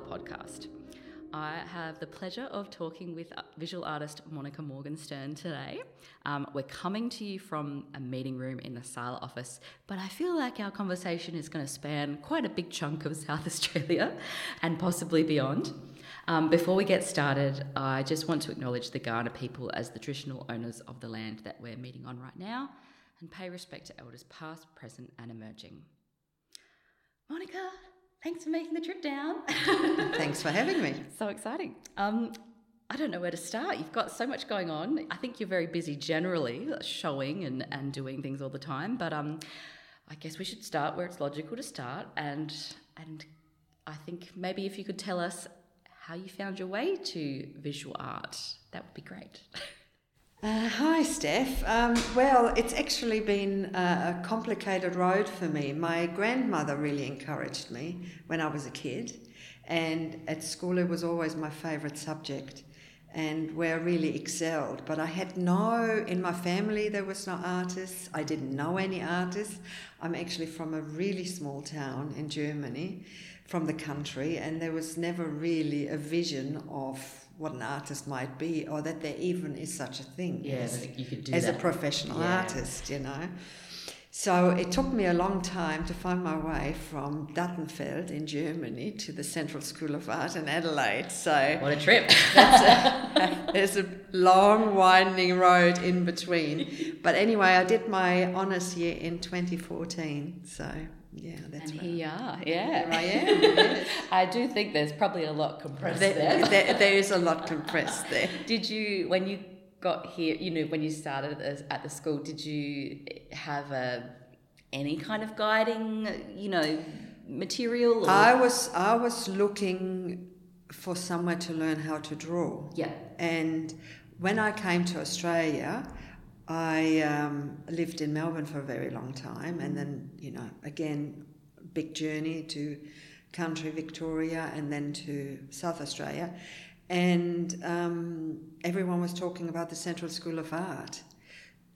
Podcast. I have the pleasure of talking with visual artist Monika Morgenstern today. Um, we're coming to you from a meeting room in the SALA office, but I feel like our conversation is going to span quite a big chunk of South Australia and possibly beyond. Um, before we get started, I just want to acknowledge the Kaurna people as the traditional owners of the land that we're meeting on right now and pay respect to elders past, present, and emerging. Monica, thanks for making the trip down. thanks for having me. So exciting. Um, I don't know where to start. You've got so much going on. I think you're very busy generally, showing and, and doing things all the time. But um, I guess we should start where it's logical to start. And and I think maybe if you could tell us how you found your way to visual art, that would be great. Uh, hi, Steph. Um, well, it's actually been a, a, complicated road for me. My grandmother really encouraged me when I was a kid, and at school it was always my favourite subject and where I really excelled. But I had no, in my family, there was no artists. I didn't know any artists. I'm actually from a really small town in Germany, from the country, and there was never really a vision of what an artist might be, or that there even is such a thing yeah, as, you could do as that. a professional yeah. artist, you know. So it took me a long time to find my way from Dattenfeld in Germany to the Central School of Art in Adelaide. So what a trip! a, there's a long, winding road in between. But anyway, I did my honours year in 2014. So yeah, that's and right. here you are. Yeah, here I am. yes. I do think there's probably a lot compressed there. There, there, there is a lot compressed there. Did you, when you got here, you know, when you started at the school, did you have a any kind of guiding, you know, material? Or? I was I was looking for somewhere to learn how to draw. Yeah. And when I came to Australia, I um, lived in Melbourne for a very long time, and then you know again, big journey to country Victoria, and then to South Australia, and um, everyone was talking about the Central School of Art,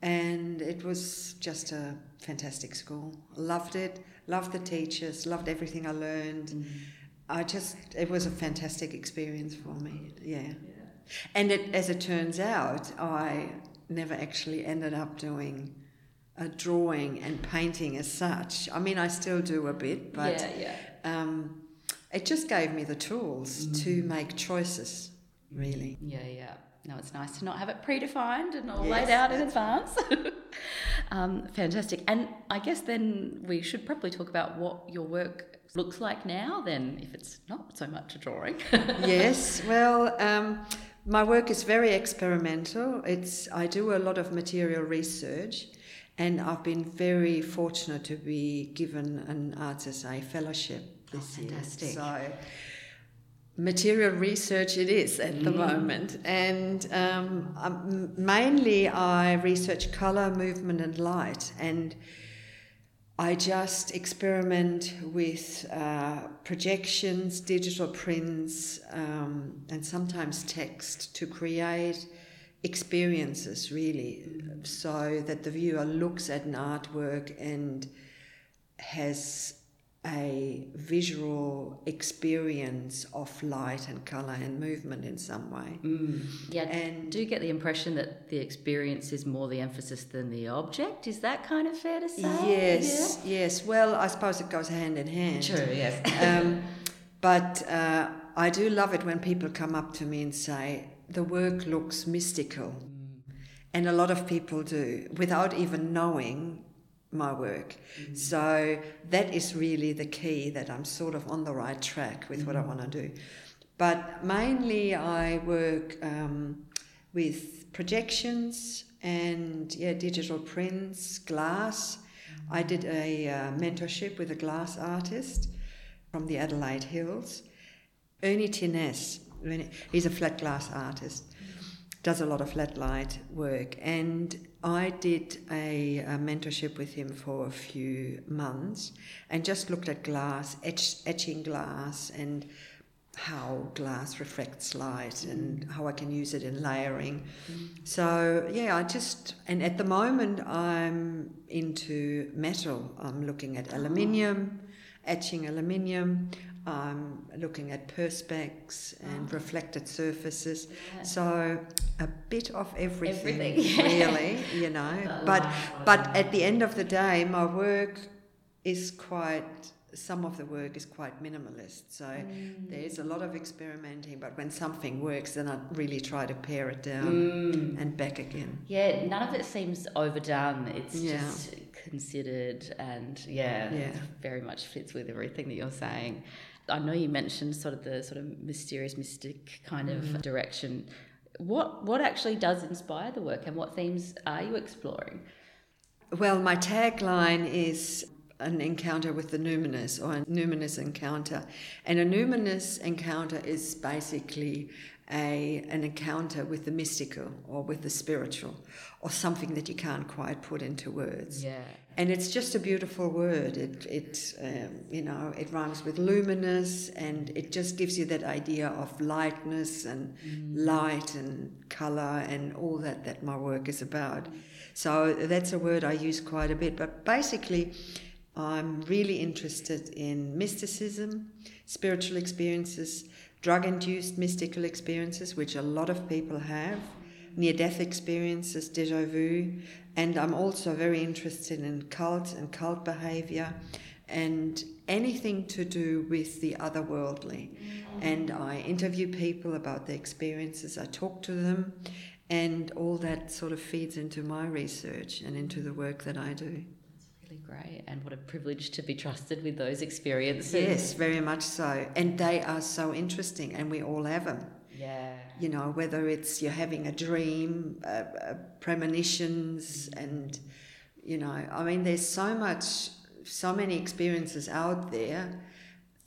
and it was just a fantastic school. Loved it, loved the teachers, loved everything I learned. Mm-hmm. I just it was a fantastic experience for me. Yeah. yeah. And it, as it turns out, I never actually ended up doing a drawing and painting as such. I mean, I still do a bit, but yeah, yeah. Um, it just gave me the tools mm. to make choices, really. Yeah, yeah. No, it's nice to not have it predefined and all yes, laid out in advance. um, fantastic. And I guess then we should probably talk about what your work looks like now, then, if it's not so much a drawing. yes, well, um, my work is very experimental. It's I do a lot of material research, and I've been very fortunate to be given an ArtsSA fellowship this oh, fantastic. year. So material research it is at mm. the moment and um, um, mainly i research color movement and light and I just experiment with uh, projections, digital prints, um, and sometimes text to create experiences really so that the viewer looks at an artwork and has a visual experience of light and color and movement in some way. Mm. Yeah, and do you get the impression that the experience is more the emphasis than the object? Is that kind of fair to say? Yes, yeah. yes. Well, I suppose it goes hand in hand. True, yes. um, but uh, I do love it when people come up to me and say, the work looks mystical. Mm. And a lot of people do, without even knowing my work. Mm-hmm. So that is really the key that I'm sort of on the right track with mm-hmm. what I mm-hmm. want to do. But mainly I work um, with projections and yeah, digital prints, glass. Mm-hmm. I did a uh, mentorship with a glass artist from the Adelaide Hills, Erni Tinesz. He's a flat glass artist does a lot of flat light work. And I did a, a, mentorship with him for a few months and just looked at glass, etch, etching glass, and how glass reflects light and how I can use it in layering. Mm. So, yeah, I just, and at the moment I'm into metal. I'm looking at aluminium etching aluminium. I'm looking at perspex and Oh. reflected surfaces. Yeah. So a bit of everything, Everything. really, you know. But but at the end of the day, my work is quite. Some of the work is quite minimalist. So Mm. there's a lot of experimenting. But when something works, then I really try to pare it down Mm. and back again. Yeah, none of it seems overdone. It's Yeah. just considered and yeah, Yeah. very much fits with everything that you're saying. I know you mentioned sort of the sort of mysterious mystic kind Mm-hmm. of direction. What what actually does inspire the work and what themes are you exploring? Well, my tagline is an encounter with the numinous or a numinous encounter. And a numinous encounter is basically a, an encounter with the mystical or with the spiritual or something that you can't quite put into words. Yeah. And it's just a beautiful word. It, it um, you know, it rhymes with luminous, and it just gives you that idea of lightness and light and color and all that that my work is about. So that's a word I use quite a bit. But basically, I'm really interested in mysticism, spiritual experiences, drug-induced mystical experiences, which a lot of people have near-death experiences, deja vu, and I'm also very interested in cult and cult behavior and anything to do with the otherworldly. And I interview people about their experiences, I talk to them, and all that sort of feeds into my research and into the work that I do. Great. And what a privilege to be trusted with those experiences. Yes, very much so. And they are so interesting, and we all have them. Yeah. you know, whether it's you're having a dream, uh, uh, premonitions, and, you know, I mean, there's so much, so many experiences out there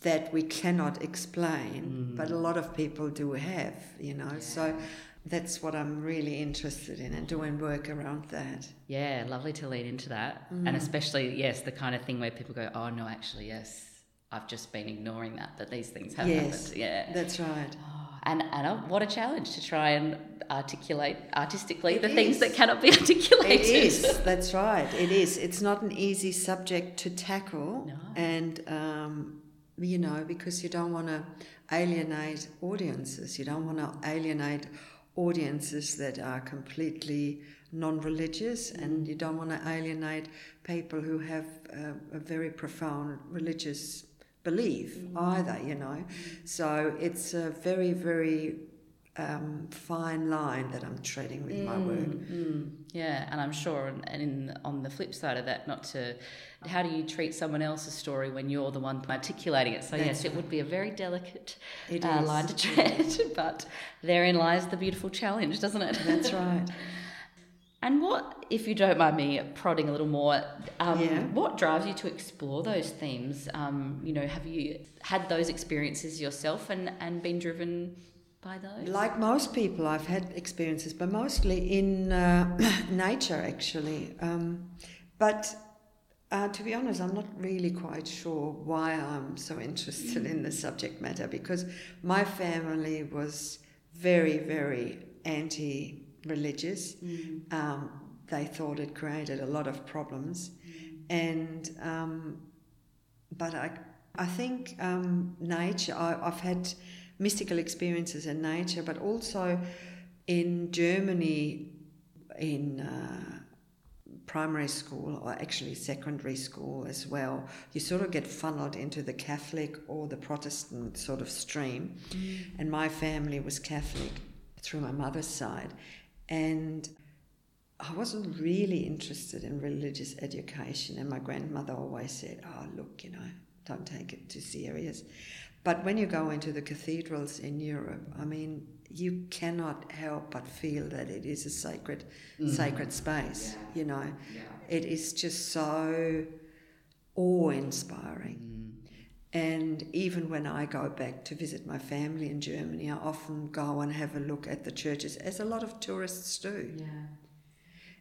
that we cannot explain, but a lot of people do have, you know, so that's what I'm really interested in and doing work around that. Yeah, lovely to lean into that. Mm. And especially, yes, the kind of thing where people go, oh, no, actually, yes, I've just been ignoring that, that these things have Yes. happened. Yeah. That's right. Oh, and Anna, what a challenge to try and articulate artistically It the things that cannot be articulated. It is. That's right. It is. It's not an easy subject to tackle, No. and um, you know because you don't want to alienate audiences. You don't want to alienate audiences that are completely non-religious, mm. and you don't want to alienate people who have a, a very profound religious belief mm. either. You know, mm. so it's a very, very um, fine line that I'm treading with my work. Mm, yeah, and I'm sure, and, in, on the flip side of that, not to, how do you treat someone else's story when you're the one articulating it? So That's yes, it would be a very delicate uh, line to tread, but therein lies the beautiful challenge, doesn't it? That's right. And what, if you don't mind me prodding a little more, um, Yeah. what drives you to explore those themes? Um, you know, have you had those experiences yourself and, and been driven by those? Like most people, I've had experiences, but mostly in uh, nature, actually. Um, but uh, to be honest, I'm not really quite sure why I'm so interested in the subject matter because my family was very, very anti religious. Um, they thought it created a lot of problems. And, um, but I, I think um, nature, I, I've had mystical experiences in nature, but also in Germany, in uh, primary school or actually secondary school as well, you sort of get funneled into the Catholic or the Protestant sort of stream. And my family was Catholic through my mother's side. And I wasn't really interested in religious education, and my grandmother always said, Oh, look, you know, don't take it too serious. But when you go into the cathedrals in Europe, I mean, you cannot help but feel that it is a sacred, mm-hmm. sacred space. You know, it is just so awe-inspiring. Mm-hmm. And even when I go back to visit my family in Germany, I often go and have a look at the churches, as a lot of tourists do. Yeah.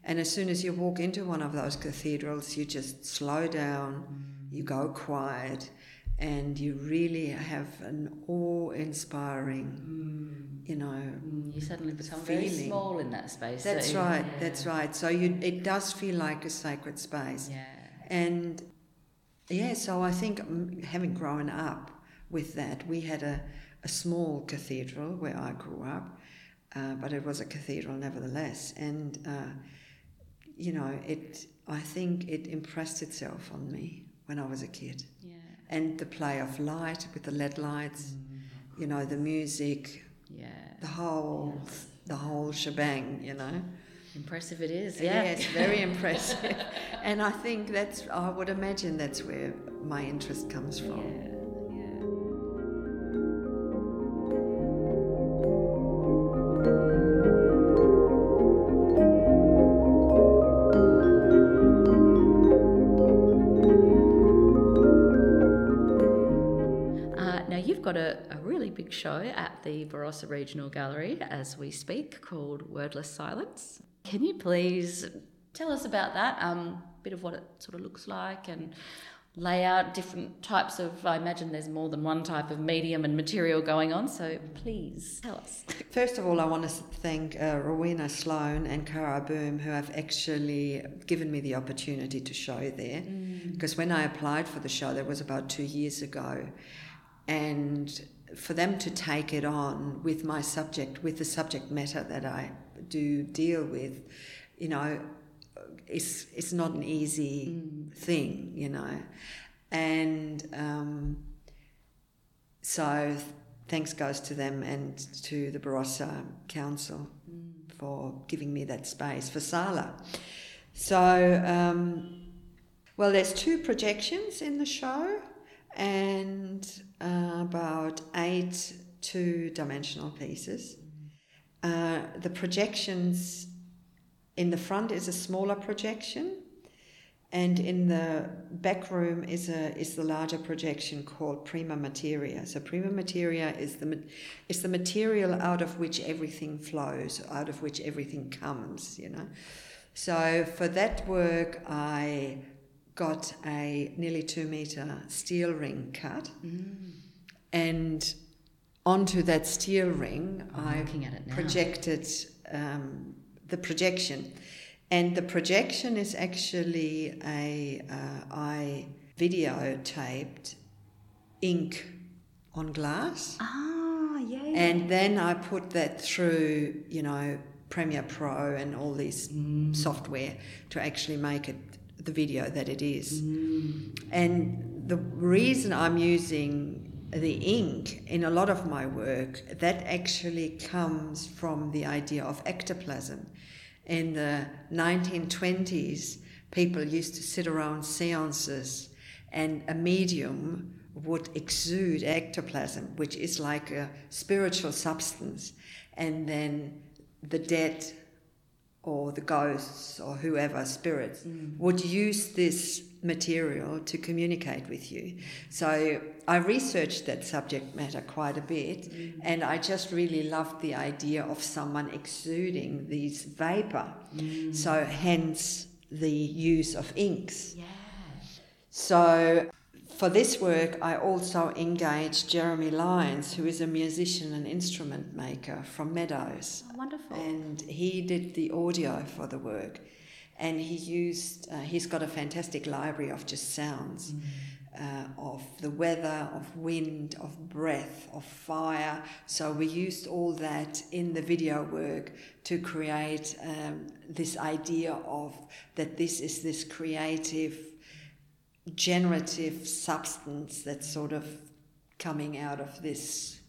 And as soon as you walk into one of those cathedrals, you just slow down, mm-hmm. you go quiet, and you really have an awe inspiring, you know. Mm, You suddenly become very small in that space. That's so- right, yeah. that's right. So you, it does feel like a sacred space. Yeah. And yeah, so I think mm, having grown up with that, we had a, a small cathedral where I grew up, uh, but it was a cathedral nevertheless. And, uh, you know, it, I think it impressed itself on me when I was a kid. Yeah. And the play of light with the LED lights, mm-hmm. you know, the music, Yeah. the whole, the whole shebang, you know. Impressive it is. Yeah. Yes, very impressive. and I think that's, I would imagine that's where my interest comes from. yeah. Got a, a really big show at the Barossa Regional Gallery as we speak called Wordless Silence. Can you please tell us about that? Um, a bit of what it sort of looks like and lay out different types of, I imagine there's more than one type of medium and material going on, so please tell us. First of all, I want to thank uh, Rowena Sloan and Cara Boom, who have actually given me the opportunity to show there. Because when I applied for the show, that was about two years ago, and for them to take it on with my subject, with the subject matter that I do deal with, you know, it's it's not an easy thing, you know, and. Um, so thanks goes to them and to the Barossa Council for giving me that space for Sala. So, um, well, there's two projections in the show and uh, about eight two-dimensional pieces. Uh, the projections in the front is a smaller projection and in the back room is a is the larger projection called prima materia. So prima materia is the is the material out of which everything flows, out of which everything comes. You know. So for that work, I got a nearly two meter steel ring cut, and onto that steel ring, I'm I looking at it now. projected um, the projection. And the projection is actually a uh, I videotaped ink on glass, Ah, yeah. and then I put that through, you know, Premiere Pro and all this software to actually make it the video that it is. Mm. And the reason I'm using the ink in a lot of my work, that actually comes from the idea of ectoplasm. In the 1920s, people used to sit around seances and a medium would exude ectoplasm, which is like a spiritual substance, and then the dead or the ghosts or whoever spirits mm. would use this material to communicate with you. So I researched that subject matter quite a bit mm. and I just really loved the idea of someone exuding these vapor. Mm. So hence the use of inks. yeah. So for this work, I also engaged Jerome Lyons, who is a musician and instrument maker from Meadows. Oh, wonderful. And he did the audio for the work. And he used, uh, he's got a fantastic library of just sounds uh, of the weather, of wind, of breath, of fire. So we used all that in the video work to create um, this idea of that this is this creative generative substance that's sort of coming out of this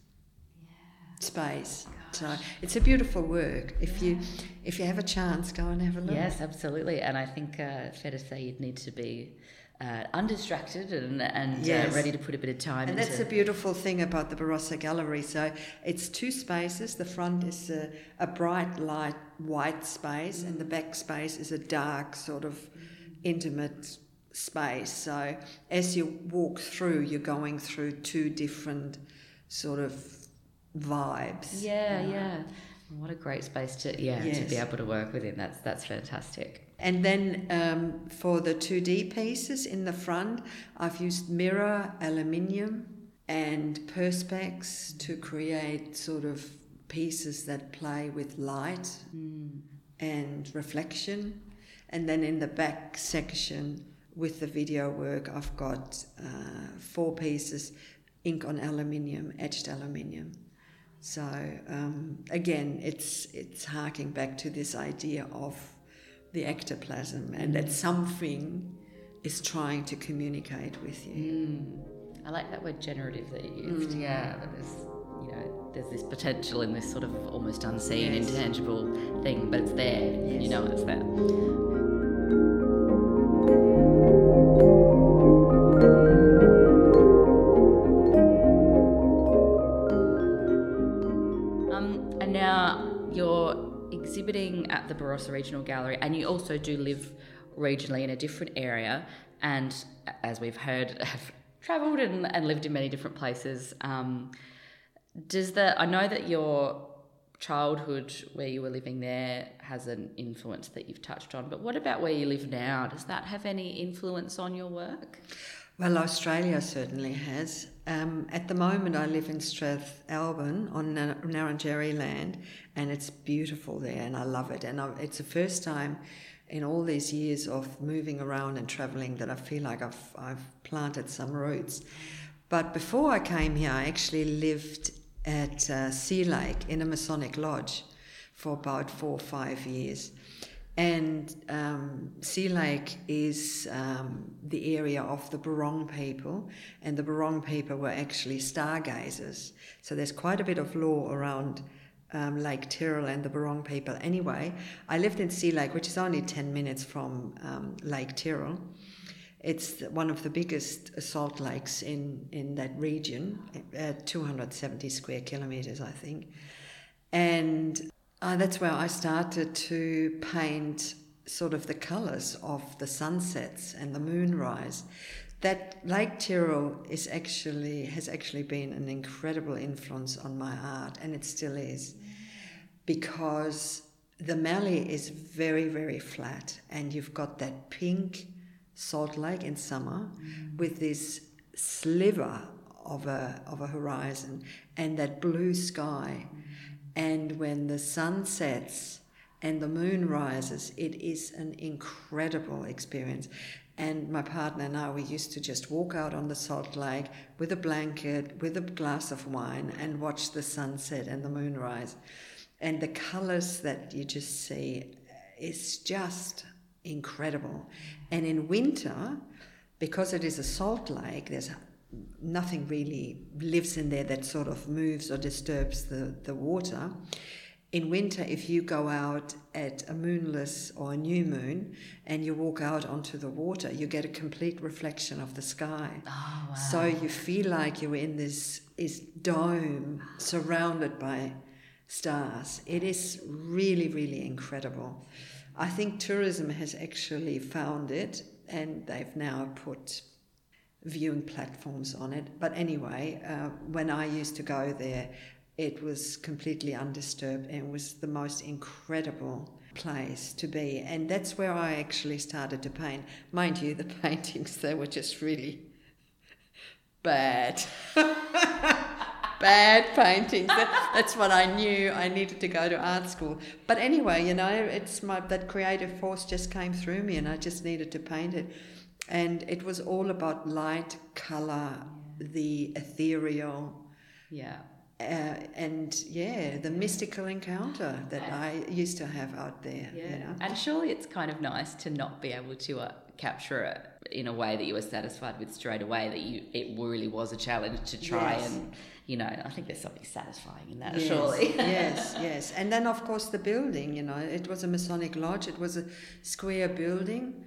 space. So it's a beautiful work. If you if you have a chance, go and have a look. Yes, absolutely. And I think uh, fair to say you'd need to be uh, undistracted and, and Yes. uh, ready to put a bit of time And that's a beautiful thing about the Barossa Gallery. So it's two spaces. The front is a, a bright light white space, and the back space is a dark, sort of intimate space. So as you walk through, you're going through two different sort of vibes. Yeah, you know. yeah. What a great space to yeah to be able to work within. That's that's fantastic. And then um, for the 2D pieces in the front, I've used mirror, aluminium, and perspex to create sort of pieces that play with light and reflection. And then in the back section, with the video work, I've got uh, four pieces, ink on aluminium, etched aluminium. So um, again, it's it's harking back to this idea of the ectoplasm and that something is trying to communicate with you. Mm. I like that word generative that you used. Mm. Yeah, that there's you know there's this potential in this sort of almost unseen, Yes. intangible thing, but it's there. You know it's there. The Regional Gallery, and you also do live regionally in a different area. And as we've heard, have travelled and, and lived in many different places. Um, does the I know that your childhood where you were living there has an influence that you've touched on, but what about where you live now? Does that have any influence on your work? Well, Australia certainly has. Um, at the moment, I live in Strathalbyn on Nar- Ngarrindjeri land, and it's beautiful there, and I love it. And I, it's the first time in all these years of moving around and travelling that I feel like I've I've planted some roots. But before I came here, I actually lived at uh, Sea Lake in a Masonic lodge for about four or five years. And um, Sea Lake is um, the area of the Boorong people, and the Boorong people were actually stargazers. So there's quite a bit of law around um, Lake Tyrrell and the Boorong people. Anyway, I lived in Sea Lake, which is only 10 minutes from um, Lake Tyrrell. It's one of the biggest salt lakes in, in that region, uh, 270 square kilometers, I think. And uh, that's where I started to paint sort of the colors of the sunsets and the moonrise. That Lake Tyrrell is actually has actually been an incredible influence on my art, and it still is, because the Mallee is very very flat, and you've got that pink salt lake in summer with this sliver of a of a horizon and that blue sky and when the sun sets and the moon rises it is an incredible experience and my partner and I we used to just walk out on the salt lake with a blanket with a glass of wine and watch the sunset and the moon rise and the colors that you just see eh, is just incredible. And in winter, because it is a salt lake, there's nothing really lives in there that sort of moves or disturbs the, the water. In winter, if you go out at a moonless or a new moon and you walk out onto the water, you get a complete reflection of the sky. Oh, wow. So you feel like you're in this, this dome surrounded by stars. It is really, really incredible. I think tourism has actually found it and they've now put viewing platforms on it. But anyway, uh, when I used to go there, it was completely undisturbed and was the most incredible place to be. And that's where I actually started to paint. Mind you, the paintings, they were just really bad. bad paintings. That, that's what I knew. I needed to go to art school. But anyway, you know, it's my that creative force just came through me, and I just needed to paint it. And it was all about light, color, the ethereal, Yeah. uh, and yeah, the mystical encounter that I used to have out there. Yeah. You know? And surely it's kind of nice to not be able to uh, capture it in a way that you were satisfied with straight away, that you it really was a challenge to try Yes. and, you know, I think there's something satisfying in that, Yes, surely. yes, yes. And then, of course, the building, you know, it was a Masonic lodge, it was a square building.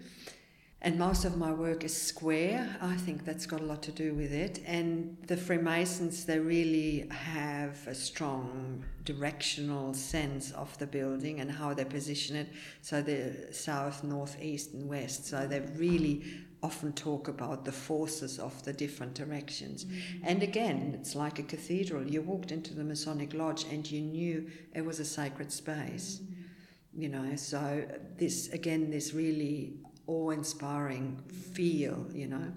And most of my work is square. I think that's got a lot to do with it. And the Freemasons, they really have a strong directional sense of the building and how they position it. So the south, north, east, and west. So they really often talk about the forces of the different directions. Mm-hmm. And again, it's like a cathedral. You walked into the Masonic lodge and you knew it was a sacred space. Mm-hmm. You know, so this again, this really awe-inspiring feel, you know.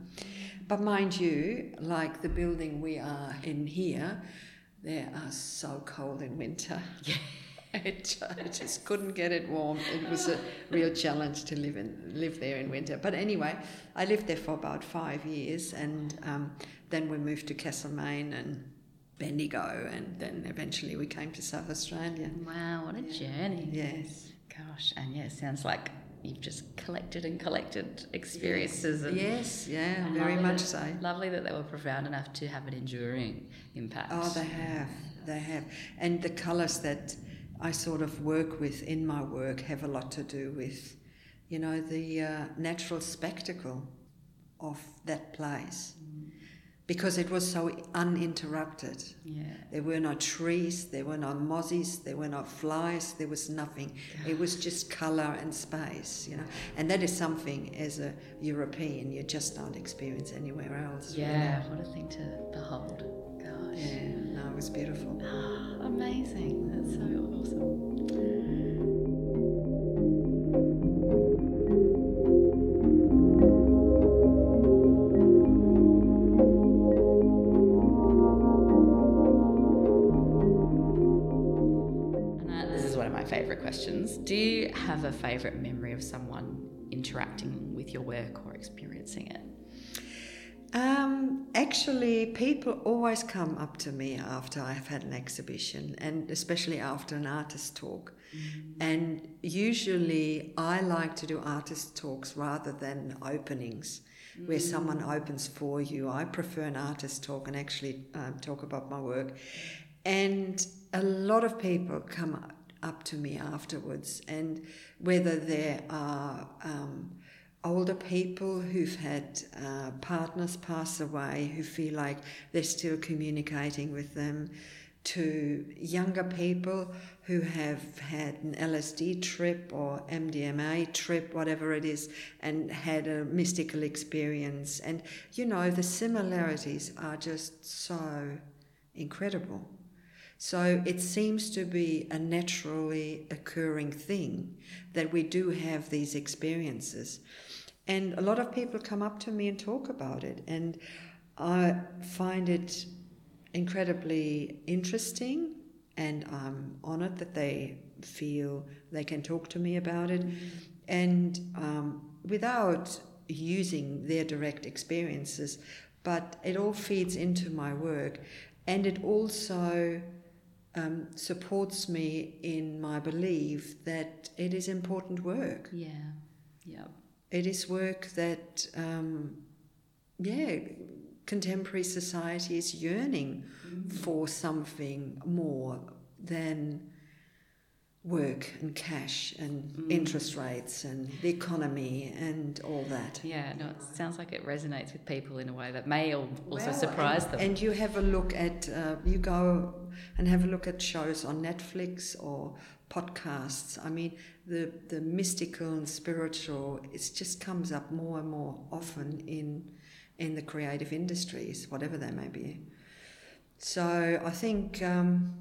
But mind you, like the building we are in here, they are so cold in winter. Yeah. It, I just couldn't get it warm. It was a real challenge to live in live there in winter. But anyway, I lived there for about five years, and um, then we moved to Castlemaine and Bendigo, and then eventually we came to South Australia. Wow, what a journey. Yes. Gosh, and yeah, it sounds like you've just collected and collected experiences. And, Yes, yeah, very much that- so. Lovely that they were profound enough to have an enduring impact. Oh, they have. They have. And the colours that I sort of work with in my work have a lot to do with, you know, the uh, natural spectacle of that place. Because it was so uninterrupted. Yeah. There were no trees, there were no mozzies, there were no flies, there was nothing. It was just colour and space, you know. And that is something as a European you just don't experience anywhere else. really. Yeah, what a thing to behold. Gosh. Yeah, no, it was beautiful. Ah, amazing. That's so awesome. Do you have a favourite memory of someone interacting with your work or experiencing it? Um, actually, people always come up to me after I've had an exhibition, and especially after an artist talk. And usually, I like to do artist talks rather than openings, where someone opens for you. I prefer an artist talk and actually um, talk about my work. And a lot of people come up to me afterwards, and whether there are um, older people who've had uh, partners pass away who feel like they're still communicating with them, to younger people who have had an LSD trip or MDMA trip, whatever it is, and had a mystical experience. And you know, the similarities are just so incredible. So it seems to be a naturally occurring thing that we do have these experiences. And a lot of people come up to me and talk about it. And I find it incredibly interesting. And I'm honored that they feel they can talk to me about it. And um, without using their direct experiences, but it all feeds into my work. And it also um, supports me in my belief that it is important work. Yeah. Yeah. It is work that, um, yeah, contemporary society is yearning for something more than work and cash and interest rates and the economy and all that. Yeah, no, it sounds like it resonates with people in a way that may also Well, surprise and, them. And you have a look at, uh, you go and have a look at shows on Netflix or podcasts. I mean, the, the mystical and spiritual, it just comes up more and more often in, in the creative industries, whatever they may be. So I think, um,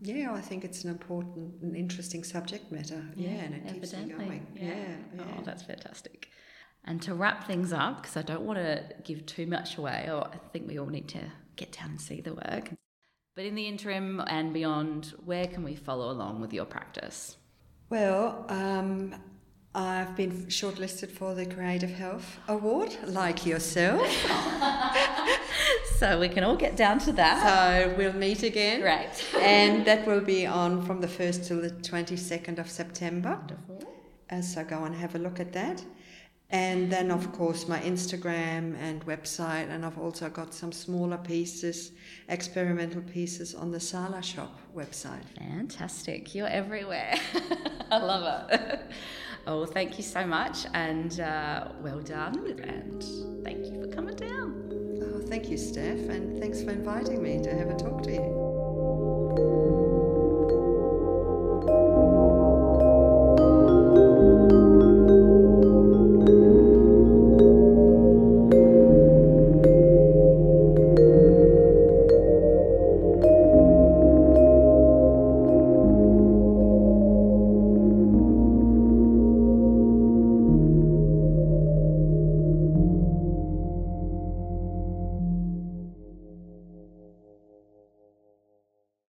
yeah, I think it's an important and interesting subject matter. Yeah, and it keeps me evidently. going. Yeah. yeah. Oh, that's fantastic. And to wrap things up, because I don't want to give too much away, or I think we all need to get down and see the work. But in the interim and beyond, where can we follow along with your practice? Well, um, I've been shortlisted for the Creative Health Award, like yourself. So we can all get down to that. so we'll meet again. Great. And that will be on from the 1st till the 22nd of September. Wonderful. Uh, so go and have a look at that. And then, of course, my Instagram and website. And I've also got some smaller pieces, experimental pieces on the Sala Shop website. Fantastic. You're everywhere. I love it. Oh, thank you so much and uh, well done. And thank you for coming down. Oh, thank you, Steph, and thanks for inviting me to have a talk to you.